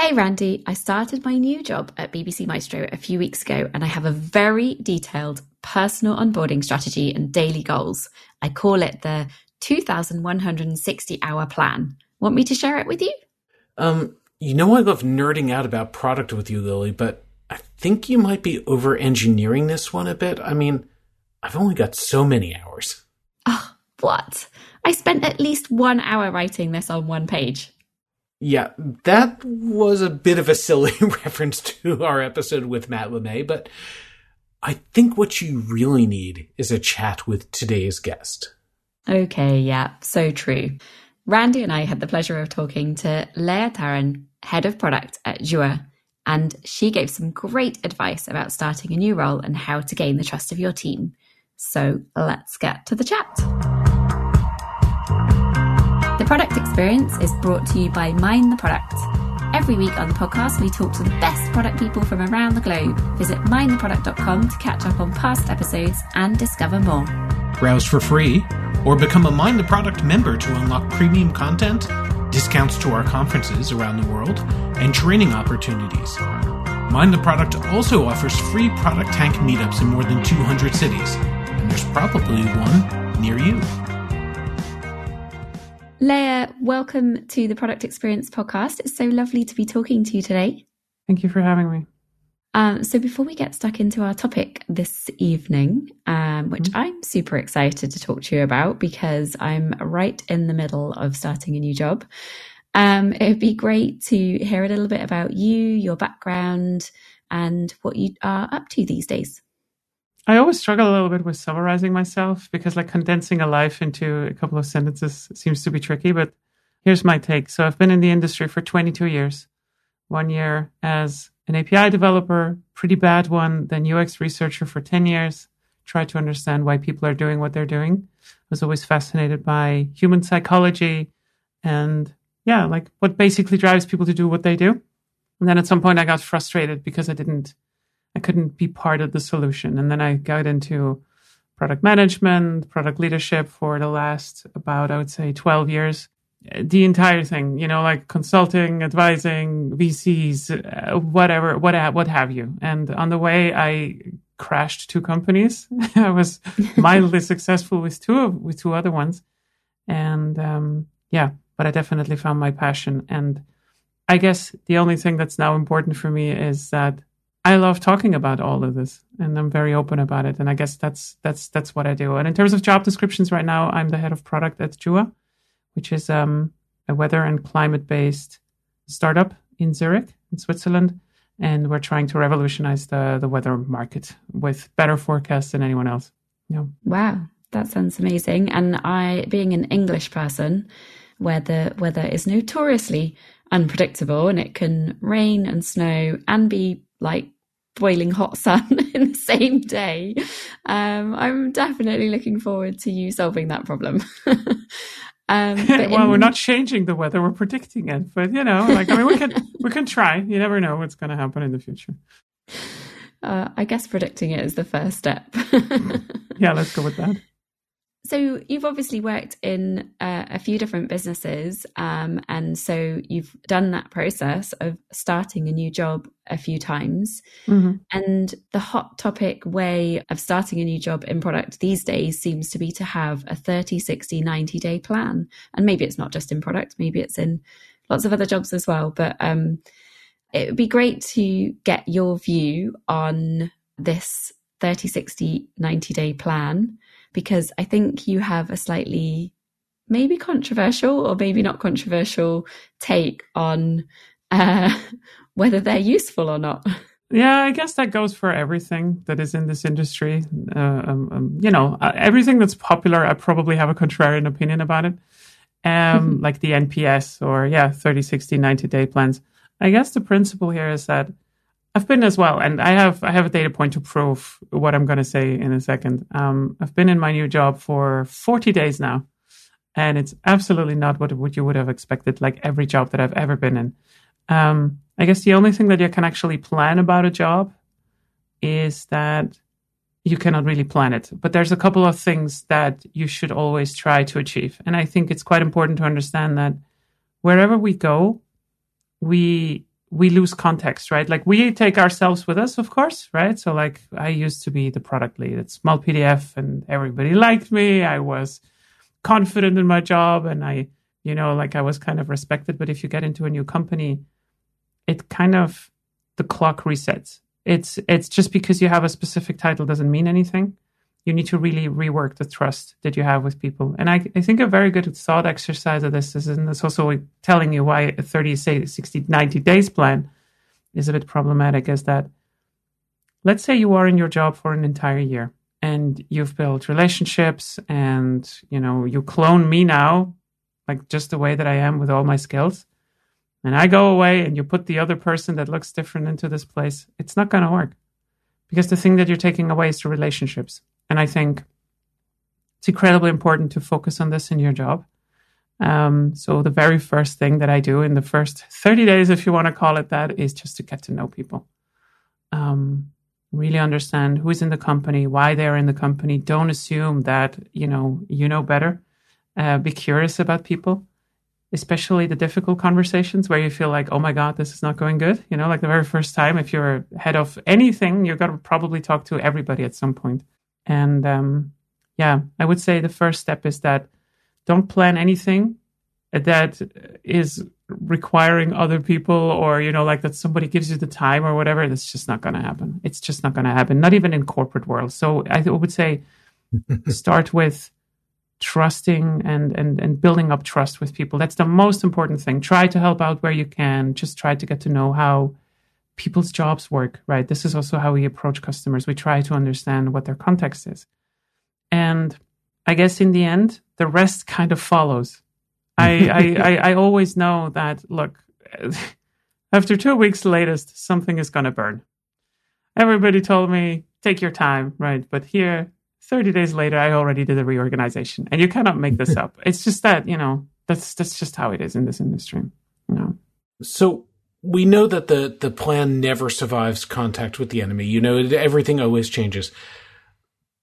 Hey Randy, I started my new job at BBC Maestro a few weeks ago and I have a very detailed personal onboarding strategy and daily goals. I call it the 2160 hour plan. Want me to share it with you? Um, you know I love nerding out about product with you, Lily, but I think you might be over engineering this one a bit. I mean, I've only got so many hours. Oh, what? I spent at least one hour writing this on one page. Yeah, that was a bit of a silly reference to our episode with Matt LeMay, but I think what you really need is a chat with today's guest. Okay, yeah, so true. Randy and I had the pleasure of talking to Leah Tharin, head of product at Jua, and she gave some great advice about starting a new role and how to gain the trust of your team. So let's get to the chat. Product experience is brought to you by Mind the Product. Every week on the podcast, we talk to the best product people from around the globe. Visit mindtheproduct.com to catch up on past episodes and discover more. Browse for free or become a Mind the Product member to unlock premium content, discounts to our conferences around the world, and training opportunities. Mind the Product also offers free ProductTank meetups in more than 200 cities, and there's probably one near you. Leah, welcome to the Product Experience podcast. It's so lovely to be talking to you today. Thank you for having me. Um, so, before we get stuck into our topic this evening, um, which mm-hmm. I'm super excited to talk to you about because I'm right in the middle of starting a new job, um, it would be great to hear a little bit about you, your background, and what you are up to these days. I always struggle a little bit with summarizing myself because, like, condensing a life into a couple of sentences seems to be tricky. But here's my take. So, I've been in the industry for 22 years, one year as an API developer, pretty bad one, then UX researcher for 10 years, tried to understand why people are doing what they're doing. I was always fascinated by human psychology and, yeah, like what basically drives people to do what they do. And then at some point I got frustrated because I didn't, I couldn't be part of the solution. And then I got into product management, product leadership for the last about, I would say, 12 years the entire thing, you know, like consulting, advising, VCs, uh, whatever, what what have you. And on the way, I crashed two companies. I was mildly successful with two of, with two other ones, and um, yeah, but I definitely found my passion. And I guess the only thing that's now important for me is that I love talking about all of this, and I'm very open about it. And I guess that's that's that's what I do. And in terms of job descriptions, right now, I'm the head of product at Jua which is um, a weather and climate based startup in Zurich, in Switzerland. And we're trying to revolutionize the, the weather market with better forecasts than anyone else. Yeah. Wow, that sounds amazing. And I, being an English person, where the weather is notoriously unpredictable and it can rain and snow and be like boiling hot sun in the same day. Um, I'm definitely looking forward to you solving that problem. Um, well, in... we're not changing the weather; we're predicting it. But you know, like I mean, we can we can try. You never know what's going to happen in the future. Uh, I guess predicting it is the first step. yeah, let's go with that. So you've obviously worked in uh, a few different businesses, um, and so you've done that process of starting a new job a few times. Mm-hmm. And the hot topic way of starting a new job in product these days seems to be to have a 30, 60, 90 day plan. And maybe it's not just in product, maybe it's in lots of other jobs as well. But um, it would be great to get your view on this 30, 60, 90 day plan because I think you have a slightly maybe controversial or maybe not controversial take on uh, whether they're useful or not. Yeah, I guess that goes for everything that is in this industry. Uh, um, um, you know, uh, everything that's popular, I probably have a contrarian opinion about it. Um, like the NPS or, yeah, 30, 60, 90 day plans. I guess the principle here is that I've been as well, and I have I have a data point to prove what I'm going to say in a second. Um, I've been in my new job for 40 days now, and it's absolutely not what what you would have expected. Like every job that I've ever been in, um, I guess the only thing that you can actually plan about a job is that you cannot really plan it. But there's a couple of things that you should always try to achieve, and I think it's quite important to understand that wherever we go, we we lose context, right? Like we take ourselves with us, of course, right? So like I used to be the product lead at Smallpdf and everybody liked me. I was confident in my job and I, you know, like I was kind of respected. But if you get into a new company, it kind of the clock resets. It's it's just because you have a specific title doesn't mean anything. You need to really rework the trust that you have with people. And I, I think a very good thought exercise of this is, and it's also telling you why a 30, say 60, 90 days plan is a bit problematic, is that let's say you are in your job for an entire year and you've built relationships and you know you clone me now like just the way that i am with all my skills and I go away and you put the other person that looks different into this place, it's not going to work because the thing that you're taking away is the relationships. And I think it's incredibly important to focus on this in your job. Um, so the very first thing that I do in the first 30 days, if you want to call it that, is just to get to know people. Um, really understand who's in the company, why they're in the company. Don't assume that, you know, you know better. Uh, be curious about people especially the difficult conversations where you feel like, oh my God, this is not going good. You know, like the very first time, if you're head of anything, you're going to probably talk to everybody at some point. And um, yeah, I would say the first step is that don't plan anything that is requiring other people or, you know, like that somebody gives you the time or whatever. That's just not going to happen. It's just not going to happen, not even in corporate world. So I would say start with trusting and, and and building up trust with people that's the most important thing try to help out where you can just try to get to know how people's jobs work right this is also how we approach customers we try to understand what their context is and i guess in the end the rest kind of follows I, I, I i always know that look after two weeks latest something is going to burn everybody told me take your time right but here 30 days later, I already did a reorganization. And you cannot make this up. It's just that, you know, that's that's just how it is in this industry. You know. So we know that the the plan never survives contact with the enemy. You know, everything always changes.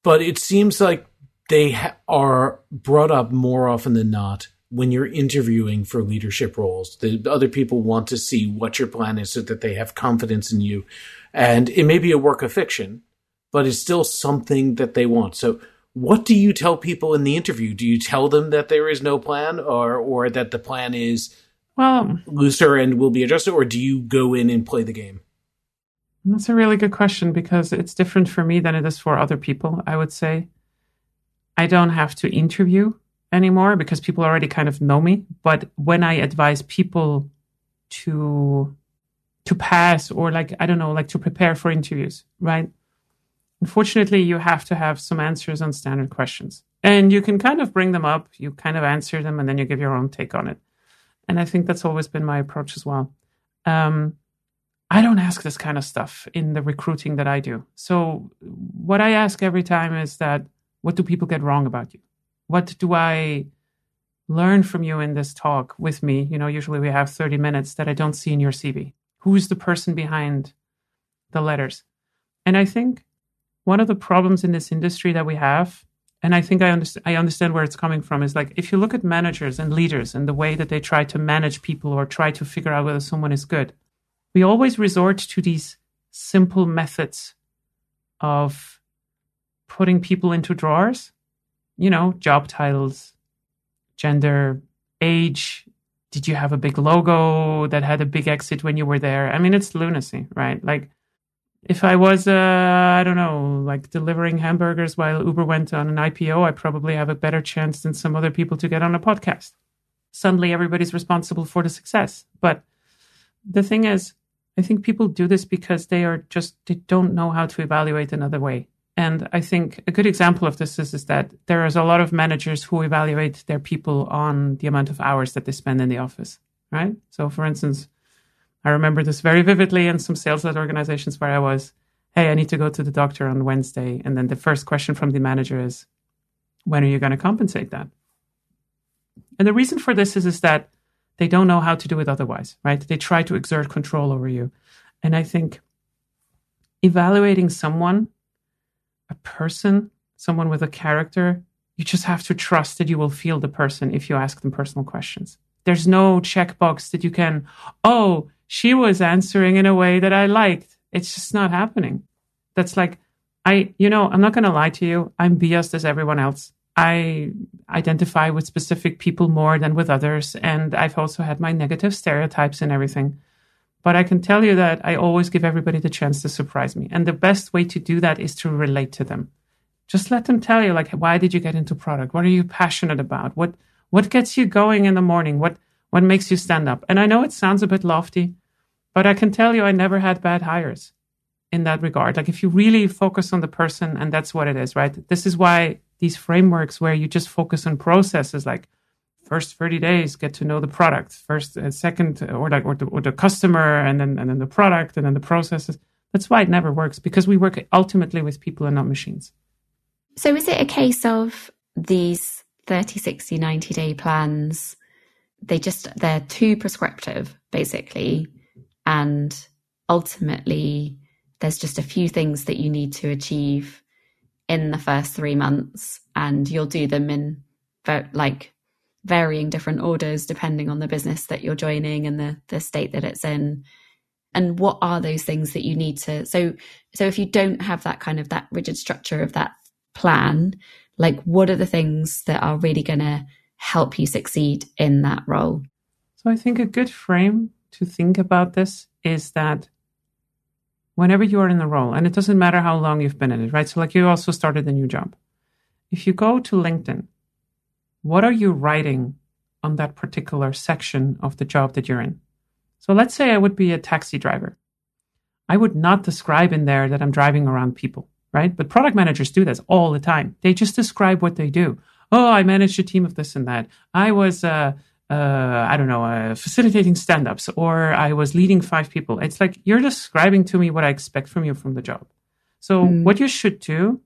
But it seems like they ha- are brought up more often than not when you're interviewing for leadership roles. The other people want to see what your plan is so that they have confidence in you. And it may be a work of fiction, but it's still something that they want. So, what do you tell people in the interview? Do you tell them that there is no plan, or or that the plan is well looser and will be adjusted, or do you go in and play the game? That's a really good question because it's different for me than it is for other people. I would say I don't have to interview anymore because people already kind of know me. But when I advise people to to pass or like I don't know, like to prepare for interviews, right? Unfortunately, you have to have some answers on standard questions. And you can kind of bring them up, you kind of answer them, and then you give your own take on it. And I think that's always been my approach as well. Um, I don't ask this kind of stuff in the recruiting that I do. So, what I ask every time is that what do people get wrong about you? What do I learn from you in this talk with me? You know, usually we have 30 minutes that I don't see in your CV. Who's the person behind the letters? And I think one of the problems in this industry that we have and I think I, understand. I understand where it's coming from is like if you look at managers and leaders and the way that they try to manage people or try to figure out whether someone is good, we always resort to these simple methods of putting people into drawers, you know, job titles, gender, age. Did you have a big logo that had a big exit when you were there? I mean, it's lunacy, right? Like, if I was, uh, I don't know, like delivering hamburgers while Uber went on an IPO, I probably have a better chance than some other people to get on a podcast. Suddenly, everybody's responsible for the success. But the thing is, I think people do this because they are just, they don't know how to evaluate another way. And I think a good example of this is, is that there is a lot of managers who evaluate their people on the amount of hours that they spend in the office, right? So, for instance, I remember this very vividly in some sales led organizations where I was, hey, I need to go to the doctor on Wednesday. And then the first question from the manager is, when are you going to compensate that? And the reason for this is, is that they don't know how to do it otherwise, right? They try to exert control over you. And I think evaluating someone, a person, someone with a character, you just have to trust that you will feel the person if you ask them personal questions. There's no checkbox that you can, oh, she was answering in a way that I liked. It's just not happening. That's like, I, you know, I'm not going to lie to you. I'm biased as everyone else. I identify with specific people more than with others. And I've also had my negative stereotypes and everything. But I can tell you that I always give everybody the chance to surprise me. And the best way to do that is to relate to them. Just let them tell you, like, why did you get into product? What are you passionate about? What, what gets you going in the morning? What, what makes you stand up? And I know it sounds a bit lofty, but I can tell you I never had bad hires in that regard. Like if you really focus on the person and that's what it is, right? This is why these frameworks where you just focus on processes like first 30 days get to know the product first and uh, second or like or the, or the customer and then and then the product and then the processes that's why it never works because we work ultimately with people and not machines so is it a case of these 30 60 90 day plans they just they're too prescriptive basically. And ultimately there's just a few things that you need to achieve in the first three months. And you'll do them in like varying different orders depending on the business that you're joining and the the state that it's in. And what are those things that you need to so so if you don't have that kind of that rigid structure of that plan like what are the things that are really going to help you succeed in that role so i think a good frame to think about this is that whenever you are in the role, and it doesn't matter how long you've been in it, right? So, like you also started a new job. If you go to LinkedIn, what are you writing on that particular section of the job that you're in? So, let's say I would be a taxi driver. I would not describe in there that I'm driving around people, right? But product managers do this all the time. They just describe what they do. Oh, I managed a team of this and that. I was, uh, uh, I don't know, uh, facilitating stand ups or I was leading five people. It's like you're describing to me what I expect from you from the job. So, mm. what you should do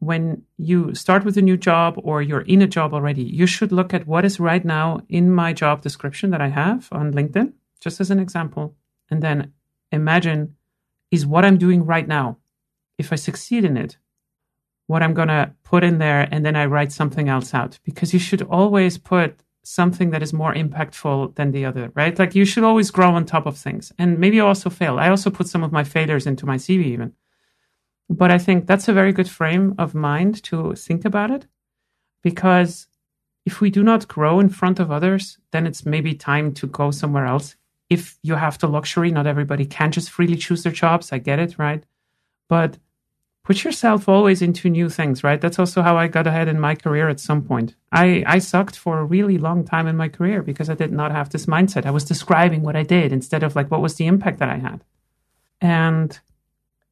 when you start with a new job or you're in a job already, you should look at what is right now in my job description that I have on LinkedIn, just as an example. And then imagine is what I'm doing right now, if I succeed in it, what I'm going to put in there, and then I write something else out. Because you should always put something that is more impactful than the other, right? Like you should always grow on top of things. And maybe also fail. I also put some of my failures into my CV even. But I think that's a very good frame of mind to think about it because if we do not grow in front of others, then it's maybe time to go somewhere else. If you have the luxury, not everybody can just freely choose their jobs. I get it, right? But put yourself always into new things, right? That's also how I got ahead in my career at some point. I, I sucked for a really long time in my career because I did not have this mindset. I was describing what I did instead of like what was the impact that I had. And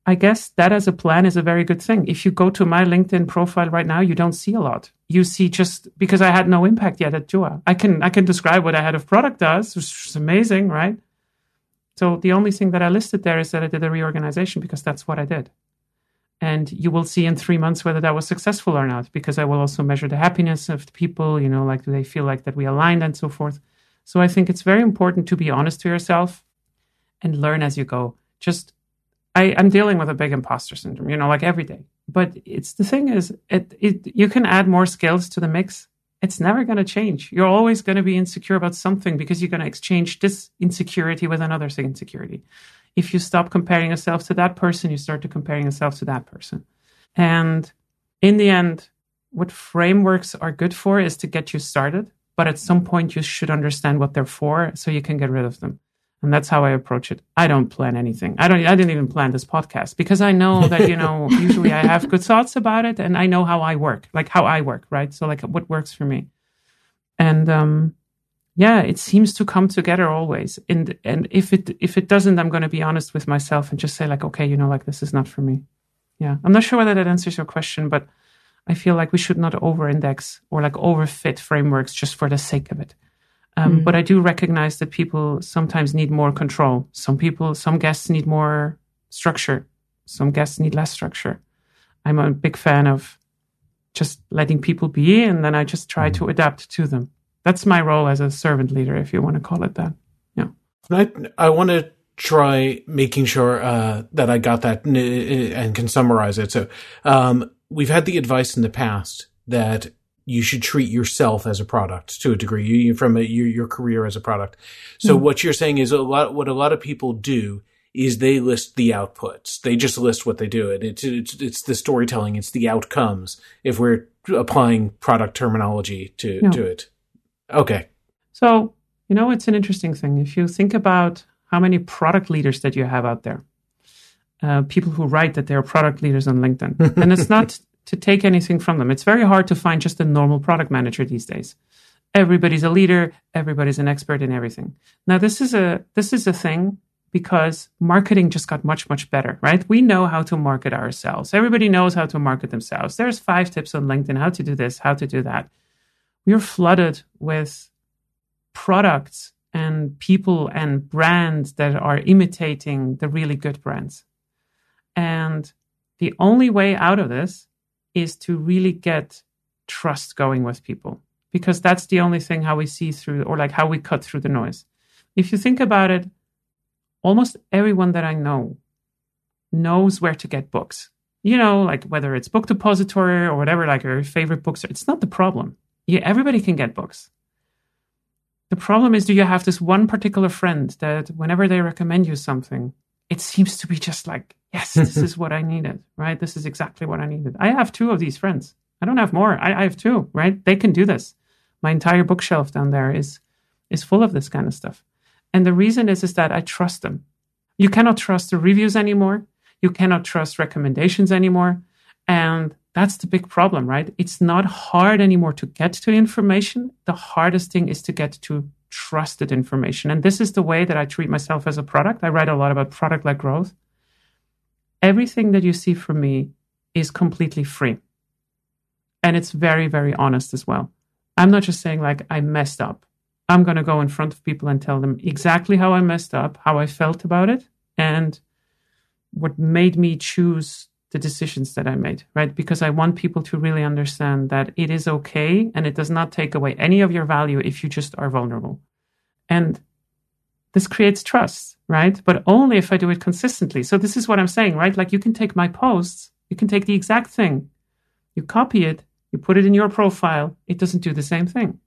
I guess that as a plan is a very good thing. If you go to my LinkedIn profile right now, you don't see a lot. You see just because I had no impact yet at Jua. I can I can describe what I had of product does, which is amazing, right? So the only thing that I listed there is that I did a reorganization because that's what I did and you will see in three months whether that was successful or not because i will also measure the happiness of the people you know like do they feel like that we aligned and so forth. So i think it's very important to be honest to yourself and learn as you go. Just I, i'm dealing with a big imposter syndrome you know like every day. But it's the thing is it, it you can add more skills to the mix. It's never going to change. You're always going to be insecure about something because you're going to exchange this insecurity with another insecurity if you stop comparing yourself to that person, you start to comparing yourself to that person. And in the end, what frameworks are good for is to get you started. But at some point, you should understand what they're for so you can get rid of them. And that's how I approach it. I don't plan anything. I don't, I didn't even plan this podcast because I know that, you know, usually I have good thoughts about it and I know how I work, like how I work, right? So like what works for me. And, um, yeah, it seems to come together always. And and if it if it doesn't, I'm going to be honest with myself and just say like, okay, you know, like this is not for me. Yeah, I'm not sure whether that answers your question, but I feel like we should not over-index or like overfit frameworks just for the sake of it. Um, mm. But I do recognize that people sometimes need more control. Some people, some guests need more structure. Some guests need less structure. I'm a big fan of just letting people be, and then I just try mm. to adapt to them that's my role as a servant leader, if you want to call it that. Yeah. I, I want to try making sure uh, that I got that and can summarize it. So um, we've had the advice in the past that you should treat yourself as a product to a degree you, from a, your, your career as a product. So mm. what you're saying is a lot, what a lot of people do is they list the outputs. They just list what they do. It, it's, it's, it's the storytelling. It's the outcomes if we're applying product terminology to, to it. Okay. So, you know, it's an interesting thing. If you think about how many product leaders that you have out there, uh, people who write that they're product leaders on LinkedIn. and it's not to take anything from them. It's very hard to find just a normal product manager these days. Everybody's a leader, everybody's an expert in everything. Now this is a this is a thing because marketing just got much much better, right? We know how to market ourselves. Everybody knows how to market themselves. There's five tips on LinkedIn how to do this, how to do that. We're flooded with products and people and brands that are imitating the really good brands. And the only way out of this is to really get trust going with people because that's the only thing how we see through or like how we cut through the noise. If you think about it, almost everyone that I know knows where to get books. You know, like whether it's book depository or whatever, like your favorite books, it's not the problem. Yeah, everybody can get books. The problem is, do you have this one particular friend that whenever they recommend you something, it seems to be just like, yes, this is what I needed, right? This is exactly what I needed. I have two of these friends. I don't have more. I, I have two, right? They can do this. My entire bookshelf down there is is full of this kind of stuff. And the reason is is that I trust them. You cannot trust the reviews anymore. You cannot trust recommendations anymore. And that's the big problem, right? It's not hard anymore to get to information. The hardest thing is to get to trusted information. And this is the way that I treat myself as a product. I write a lot about product led growth. Everything that you see from me is completely free. And it's very, very honest as well. I'm not just saying, like, I messed up. I'm going to go in front of people and tell them exactly how I messed up, how I felt about it, and what made me choose the decisions that I made, right? Because I want people to really understand that it is okay and it does not take away any of your value if you just are vulnerable. And this creates trust, right? But only if I do it consistently. So this is what I'm saying, right? Like you can take my posts, you can take the exact thing, you copy it, you put it in your profile, it doesn't do the same thing.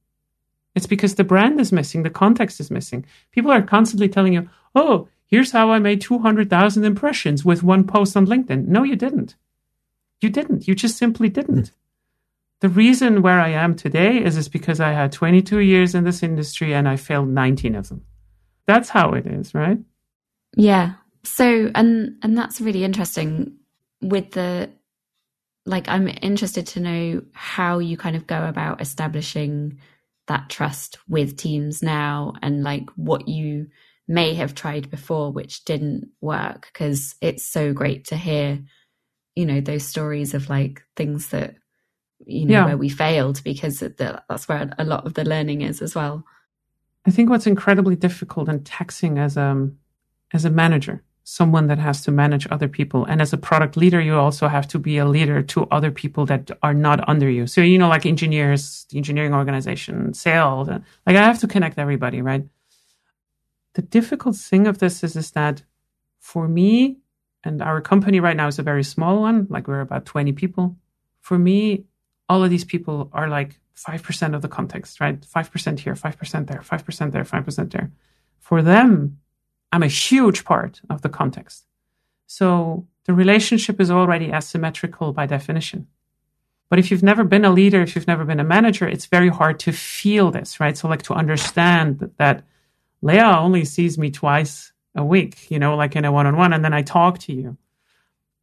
It's because the brand is missing, the context is missing. People are constantly telling you, oh, Here's how I made 200,000 impressions with one post on LinkedIn. No, you didn't. You didn't. You just simply didn't. Hmm. The reason where I am today is, is because I had 22 years in this industry and I failed 19 of them. That's how it is, right? Yeah. So, and, and that's really interesting with the, like, I'm interested to know how you kind of go about establishing that trust with teams now and like what you, may have tried before which didn't work because it's so great to hear you know those stories of like things that you know yeah. where we failed because the, that's where a lot of the learning is as well. I think what's incredibly difficult and taxing as a as a manager someone that has to manage other people and as a product leader you also have to be a leader to other people that are not under you. So you know like engineers the engineering organization sales uh, like i have to connect everybody right the difficult thing of this is, is that for me, and our company right now is a very small one, like we're about 20 people. For me, all of these people are like 5% of the context, right? 5% here, 5% there, 5% there, 5% there. For them, I'm a huge part of the context. So the relationship is already asymmetrical by definition. But if you've never been a leader, if you've never been a manager, it's very hard to feel this, right? So like to understand that Leah only sees me twice a week, you know, like in a one on one, and then I talk to you.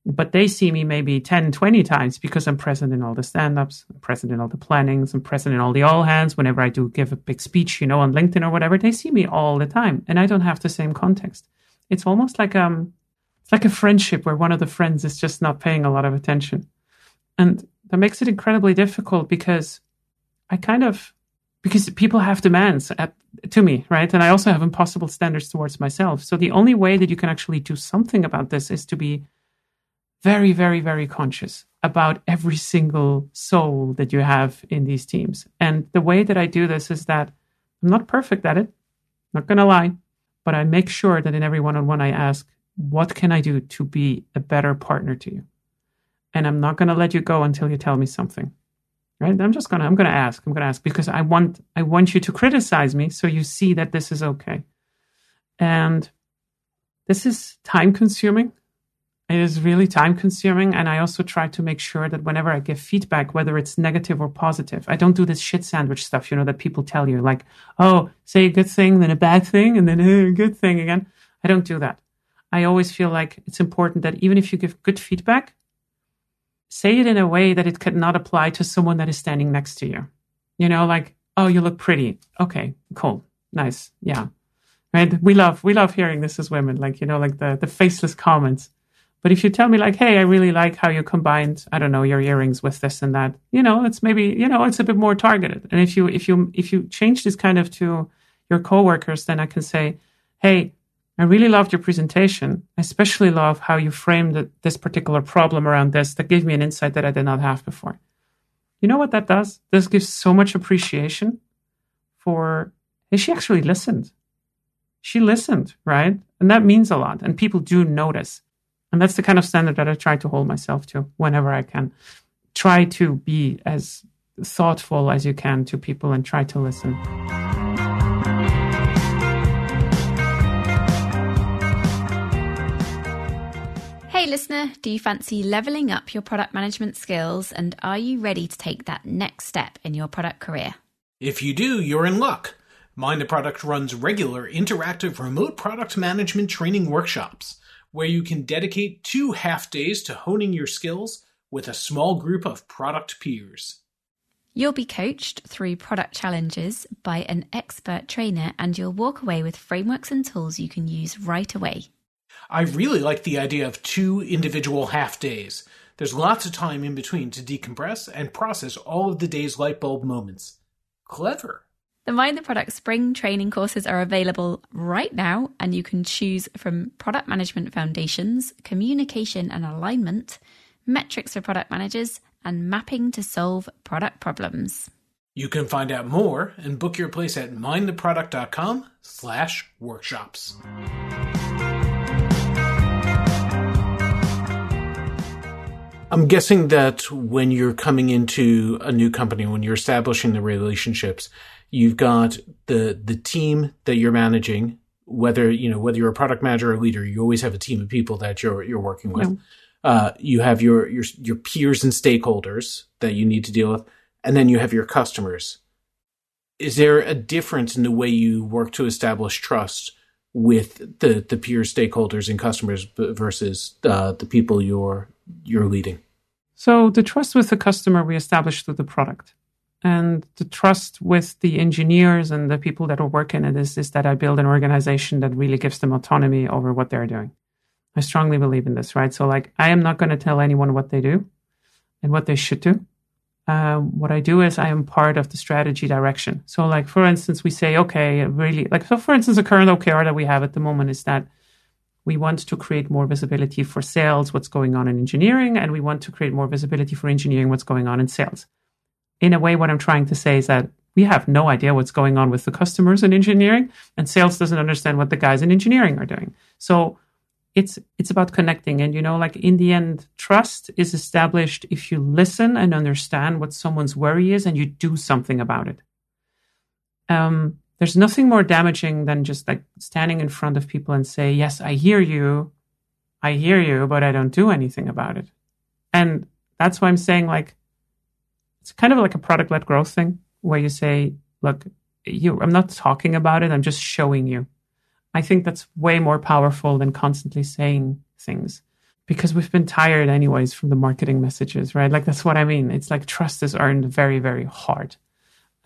But they see me maybe 10, 20 times because I'm present in all the stand ups, I'm present in all the plannings, I'm present in all the all hands. Whenever I do give a big speech, you know, on LinkedIn or whatever, they see me all the time. And I don't have the same context. It's almost like um it's like a friendship where one of the friends is just not paying a lot of attention. And that makes it incredibly difficult because I kind of because people have demands at, to me, right? And I also have impossible standards towards myself. So the only way that you can actually do something about this is to be very, very, very conscious about every single soul that you have in these teams. And the way that I do this is that I'm not perfect at it, not going to lie, but I make sure that in every one on one I ask, what can I do to be a better partner to you? And I'm not going to let you go until you tell me something. Right? I'm just gonna I'm gonna ask. I'm gonna ask because I want I want you to criticize me so you see that this is okay. And this is time consuming. It is really time consuming. And I also try to make sure that whenever I give feedback, whether it's negative or positive, I don't do this shit sandwich stuff, you know, that people tell you, like, oh, say a good thing, then a bad thing, and then a good thing again. I don't do that. I always feel like it's important that even if you give good feedback, say it in a way that it could not apply to someone that is standing next to you. You know, like, oh, you look pretty. Okay, cool. Nice. Yeah. Right. We love, we love hearing this as women, like, you know, like the, the faceless comments. But if you tell me like, hey, I really like how you combined, I don't know, your earrings with this and that, you know, it's maybe, you know, it's a bit more targeted. And if you, if you, if you change this kind of to your coworkers, then I can say, hey, I really loved your presentation. I especially love how you framed this particular problem around this that gave me an insight that I did not have before. You know what that does? This gives so much appreciation for, hey, she actually listened. She listened, right? And that means a lot. And people do notice. And that's the kind of standard that I try to hold myself to whenever I can. Try to be as thoughtful as you can to people and try to listen. Hey, listener, do you fancy leveling up your product management skills and are you ready to take that next step in your product career? If you do, you're in luck. Mind the Product runs regular interactive remote product management training workshops where you can dedicate two half days to honing your skills with a small group of product peers. You'll be coached through product challenges by an expert trainer, and you'll walk away with frameworks and tools you can use right away. I really like the idea of two individual half days. There's lots of time in between to decompress and process all of the day's light bulb moments. Clever. The Mind the Product Spring training courses are available right now, and you can choose from product management foundations, communication and alignment, metrics for product managers, and mapping to solve product problems. You can find out more and book your place at mindtheproduct.com I'm guessing that when you're coming into a new company, when you're establishing the relationships, you've got the the team that you're managing. Whether you know whether you're a product manager or leader, you always have a team of people that you're you're working with. Yeah. Uh, you have your your your peers and stakeholders that you need to deal with, and then you have your customers. Is there a difference in the way you work to establish trust with the the peer stakeholders and customers versus uh, the people you're you're leading? So the trust with the customer we establish through the product. And the trust with the engineers and the people that are working in this is that I build an organization that really gives them autonomy over what they're doing. I strongly believe in this, right? So, like, I am not going to tell anyone what they do and what they should do. Um, what I do is I am part of the strategy direction. So, like, for instance, we say, okay, really, like, so for instance, the current OKR that we have at the moment is that we want to create more visibility for sales, what's going on in engineering, and we want to create more visibility for engineering, what's going on in sales. In a way, what I'm trying to say is that we have no idea what's going on with the customers in engineering, and sales doesn't understand what the guys in engineering are doing. So it's it's about connecting, and you know, like in the end, trust is established if you listen and understand what someone's worry is, and you do something about it. Um, there's nothing more damaging than just like standing in front of people and say, Yes, I hear you. I hear you, but I don't do anything about it. And that's why I'm saying, like, it's kind of like a product led growth thing where you say, Look, you, I'm not talking about it, I'm just showing you. I think that's way more powerful than constantly saying things because we've been tired, anyways, from the marketing messages, right? Like, that's what I mean. It's like trust is earned very, very hard.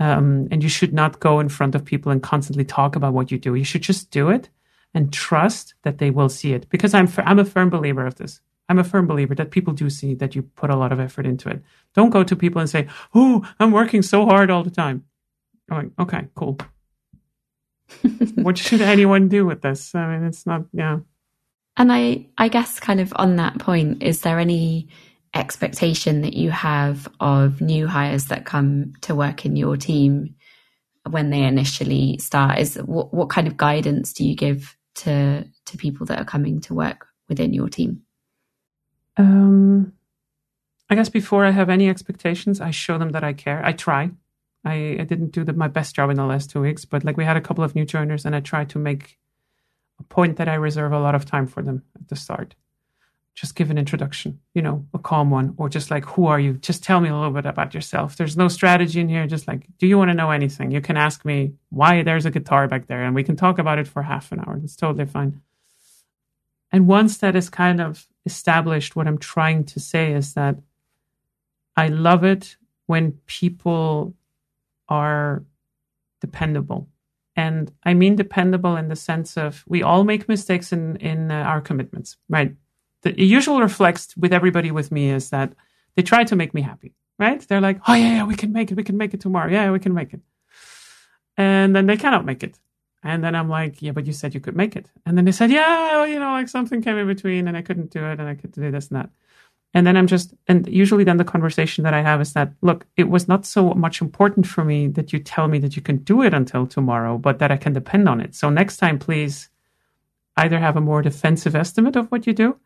Um, and you should not go in front of people and constantly talk about what you do. You should just do it and trust that they will see it. Because I'm I'm a firm believer of this. I'm a firm believer that people do see that you put a lot of effort into it. Don't go to people and say, "Oh, I'm working so hard all the time." I'm like, okay, cool. what should anyone do with this? I mean, it's not, yeah. And I, I guess, kind of on that point, is there any expectation that you have of new hires that come to work in your team when they initially start is what, what kind of guidance do you give to to people that are coming to work within your team um I guess before I have any expectations, I show them that I care. I try. I, I didn't do the, my best job in the last two weeks, but like we had a couple of new joiners, and I tried to make a point that I reserve a lot of time for them at the start. Just give an introduction, you know, a calm one, or just like, who are you? Just tell me a little bit about yourself. There's no strategy in here. Just like, do you want to know anything? You can ask me why there's a guitar back there, and we can talk about it for half an hour. That's totally fine. And once that is kind of established, what I'm trying to say is that I love it when people are dependable. And I mean dependable in the sense of we all make mistakes in, in uh, our commitments, right? The usual reflex with everybody with me is that they try to make me happy, right? They're like, oh, yeah, yeah, we can make it. We can make it tomorrow. Yeah, we can make it. And then they cannot make it. And then I'm like, yeah, but you said you could make it. And then they said, yeah, well, you know, like something came in between and I couldn't do it and I could do this and that. And then I'm just, and usually then the conversation that I have is that, look, it was not so much important for me that you tell me that you can do it until tomorrow, but that I can depend on it. So next time, please either have a more defensive estimate of what you do,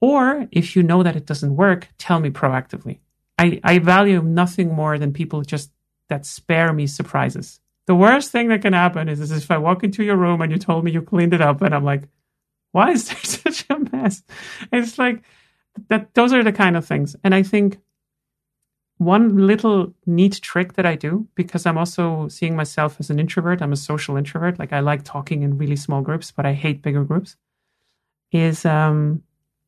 or if you know that it doesn't work, tell me proactively. I, I value nothing more than people just that spare me surprises. The worst thing that can happen is, is if I walk into your room and you told me you cleaned it up and I'm like, why is there such a mess? It's like, that those are the kind of things. And I think one little neat trick that I do, because I'm also seeing myself as an introvert, I'm a social introvert. Like I like talking in really small groups, but I hate bigger groups. Is um,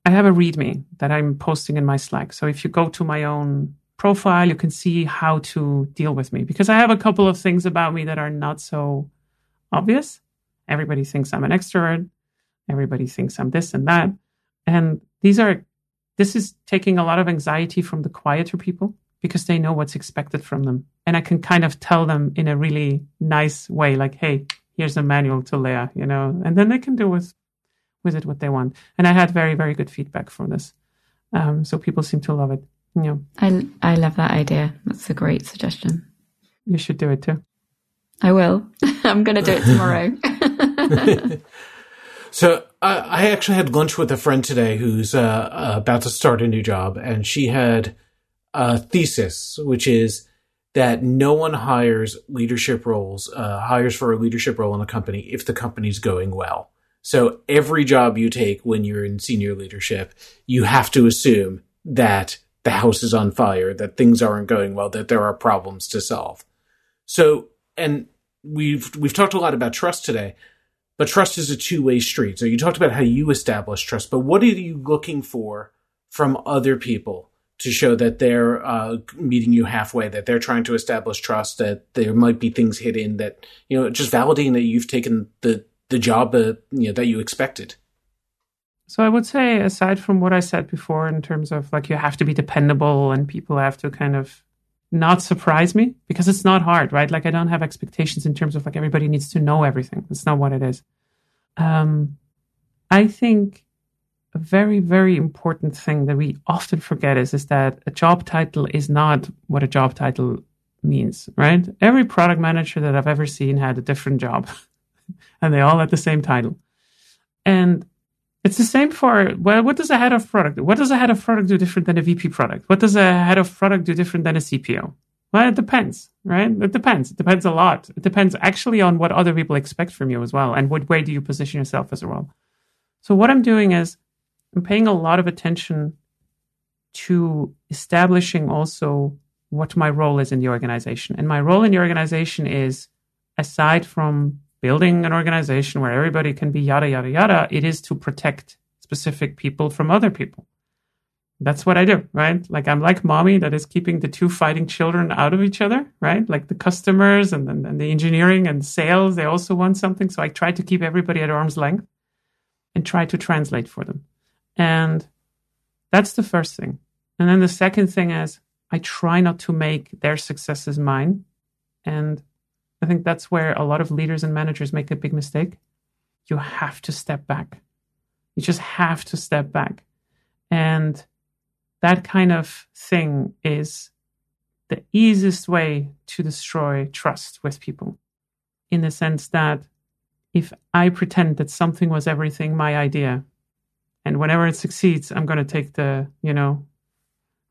I have a README that I'm posting in my Slack. So if you go to my own profile, you can see how to deal with me because I have a couple of things about me that are not so obvious. Everybody thinks I'm an extrovert. Everybody thinks I'm this and that. And these are this is taking a lot of anxiety from the quieter people because they know what's expected from them. And I can kind of tell them in a really nice way, like, hey, here's a manual to Leah, you know, and then they can do with with it what they want. And I had very, very good feedback from this. Um, so people seem to love it. You know. I I love that idea. That's a great suggestion. You should do it too. I will. I'm going to do it tomorrow. So I, I actually had lunch with a friend today who's uh, about to start a new job, and she had a thesis, which is that no one hires leadership roles, uh, hires for a leadership role in a company if the company's going well. So every job you take when you're in senior leadership, you have to assume that the house is on fire, that things aren't going well, that there are problems to solve. So, and we've we've talked a lot about trust today. But trust is a two way street. So you talked about how you establish trust, but what are you looking for from other people to show that they're uh, meeting you halfway, that they're trying to establish trust, that there might be things hidden, that you know, just validating that you've taken the the job uh, you know, that you expected. So I would say, aside from what I said before, in terms of like you have to be dependable and people have to kind of not surprise me because it's not hard, right? Like I don't have expectations in terms of like everybody needs to know everything. That's not what it is. Um, I think a very, very important thing that we often forget is, is that a job title is not what a job title means, right? Every product manager that I've ever seen had a different job and they all had the same title. And it's the same for well, what does a head of product do? What does a head of product do different than a VP product? What does a head of product do different than a CPO? Well, it depends, right? It depends. It depends a lot. It depends actually on what other people expect from you as well, and what way do you position yourself as well. So what I'm doing is I'm paying a lot of attention to establishing also what my role is in the organization. And my role in the organization is aside from building an organization where everybody can be yada, yada, yada, it is to protect specific people from other people. That's what I do, right? Like I'm like mommy that is keeping the two fighting children out of each other, right? Like the customers and, and, and the engineering and sales, they also want something. So I try to keep everybody at arm's length and try to translate for them. And that's the first thing. And then the second thing is I try not to make their successes mine. And I think that's where a lot of leaders and managers make a big mistake. You have to step back. You just have to step back. And that kind of thing is the easiest way to destroy trust with people in the sense that if I pretend that something was everything my idea, and whenever it succeeds, I'm going to take the, you know,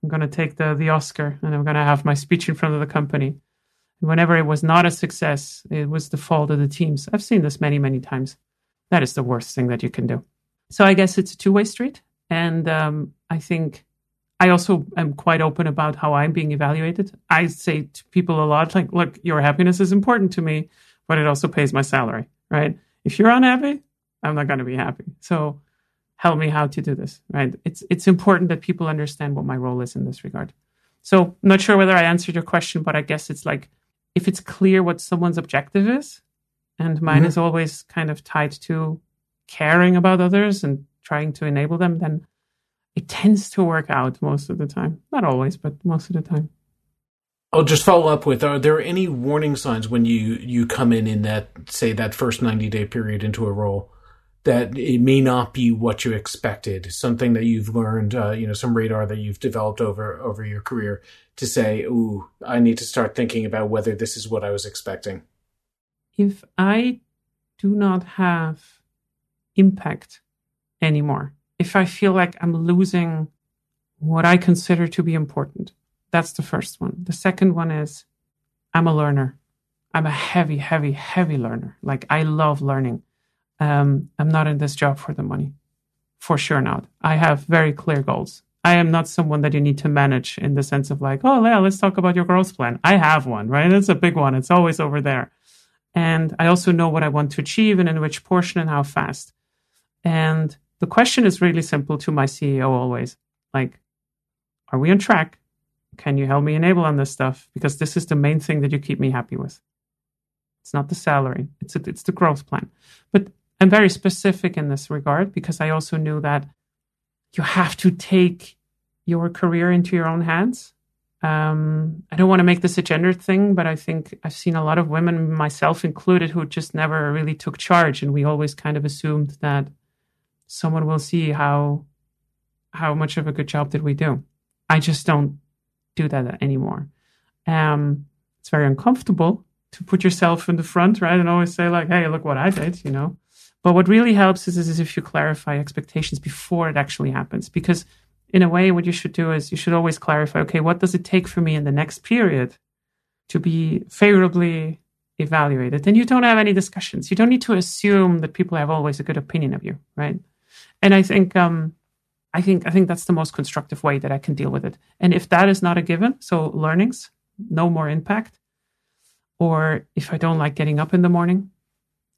I'm going to take the, the Oscar and I'm going to have my speech in front of the company. Whenever it was not a success, it was the fault of the teams. I've seen this many, many times. That is the worst thing that you can do. So I guess it's a two way street. And um, I think I also am quite open about how I'm being evaluated. I say to people a lot, like, look, your happiness is important to me, but it also pays my salary, right? If you're unhappy, I'm not going to be happy. So help me how to do this, right? It's, it's important that people understand what my role is in this regard. So not sure whether I answered your question, but I guess it's like, if it's clear what someone's objective is, and mine mm-hmm. is always kind of tied to caring about others and trying to enable them, then it tends to work out most of the time. Not always, but most of the time. I'll just follow up with: Are there any warning signs when you you come in in that say that first ninety day period into a role that it may not be what you expected? Something that you've learned, uh, you know, some radar that you've developed over over your career to say, "Ooh, I need to start thinking about whether this is what I was expecting." If I do not have impact anymore, if I feel like I'm losing what I consider to be important. That's the first one. The second one is I'm a learner. I'm a heavy, heavy, heavy learner. Like I love learning. Um, I'm not in this job for the money. For sure not. I have very clear goals. I am not someone that you need to manage in the sense of like, oh, yeah, let's talk about your growth plan. I have one, right? It's a big one. It's always over there. And I also know what I want to achieve and in which portion and how fast. And the question is really simple to my CEO always like, are we on track? Can you help me enable on this stuff? Because this is the main thing that you keep me happy with. It's not the salary, it's, a, it's the growth plan. But I'm very specific in this regard because I also knew that you have to take your career into your own hands. Um, I don't want to make this a gender thing, but I think I've seen a lot of women, myself included, who just never really took charge. And we always kind of assumed that someone will see how how much of a good job did we do. I just don't do that anymore. Um, it's very uncomfortable to put yourself in the front, right, and always say like, "Hey, look what I did," you know. But what really helps is, is if you clarify expectations before it actually happens, because in a way, what you should do is you should always clarify, okay, what does it take for me in the next period to be favorably evaluated? Then you don't have any discussions. You don't need to assume that people have always a good opinion of you, right? And I think um, I think I think that's the most constructive way that I can deal with it. And if that is not a given, so learnings, no more impact. Or if I don't like getting up in the morning,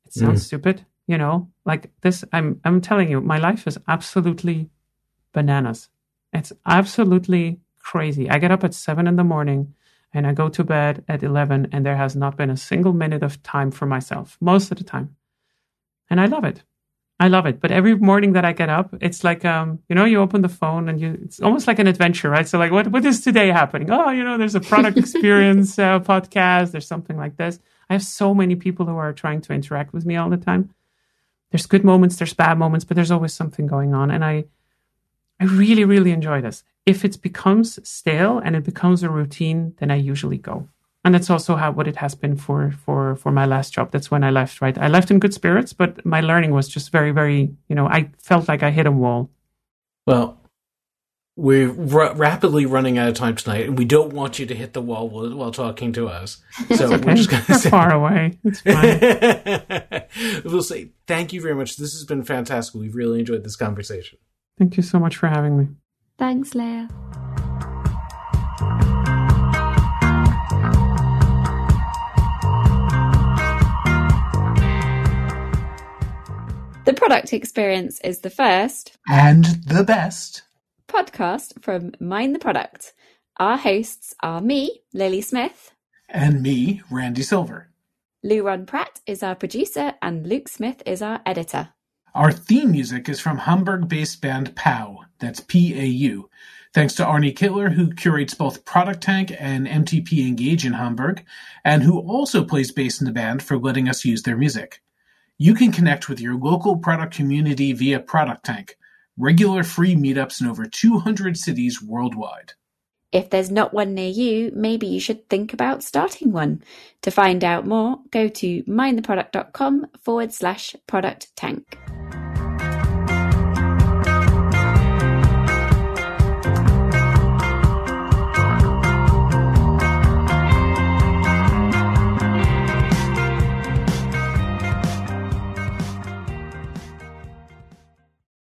it sounds mm. stupid, you know, like this. I'm I'm telling you, my life is absolutely bananas. It's absolutely crazy. I get up at seven in the morning and I go to bed at 11, and there has not been a single minute of time for myself most of the time. And I love it. I love it. But every morning that I get up, it's like um, you know, you open the phone and you it's almost like an adventure, right? So like what what is today happening? Oh, you know, there's a product experience uh, podcast, there's something like this. I have so many people who are trying to interact with me all the time. There's good moments, there's bad moments, but there's always something going on. And I I really really enjoy this. If it becomes stale and it becomes a routine, then I usually go. And that's also how what it has been for for for my last job. That's when i left right? I left in good spirits but my learning was just very very you know i felt like i hit a wall. Well we're r- rapidly running out of time tonight and we don't want you to hit the wall while, while talking to us. So okay. we're just going to say far away. It's fine. We'll say thank you very much. This has been fantastic. We've really enjoyed this conversation. Thank you so much for having me. Thanks leah. The product experience is the first. And the best podcast from Mind the Product. Our hosts are me, Lily Smith, and me, Randy Silver. Louron Pratt is our producer, and Luke Smith is our editor. Our theme music is from Hamburg based band PAU, that's P A U. Thanks to Arne Kittler, who curates both ProductTank and MTP Engage in Hamburg, and who also plays bass in the band for letting us use their music. You can connect with your local product community via ProductTank, regular free meetups in over 200 cities worldwide. If there's not one near you, maybe you should think about starting one. To find out more, go to mindtheproduct.com forward slash product tank.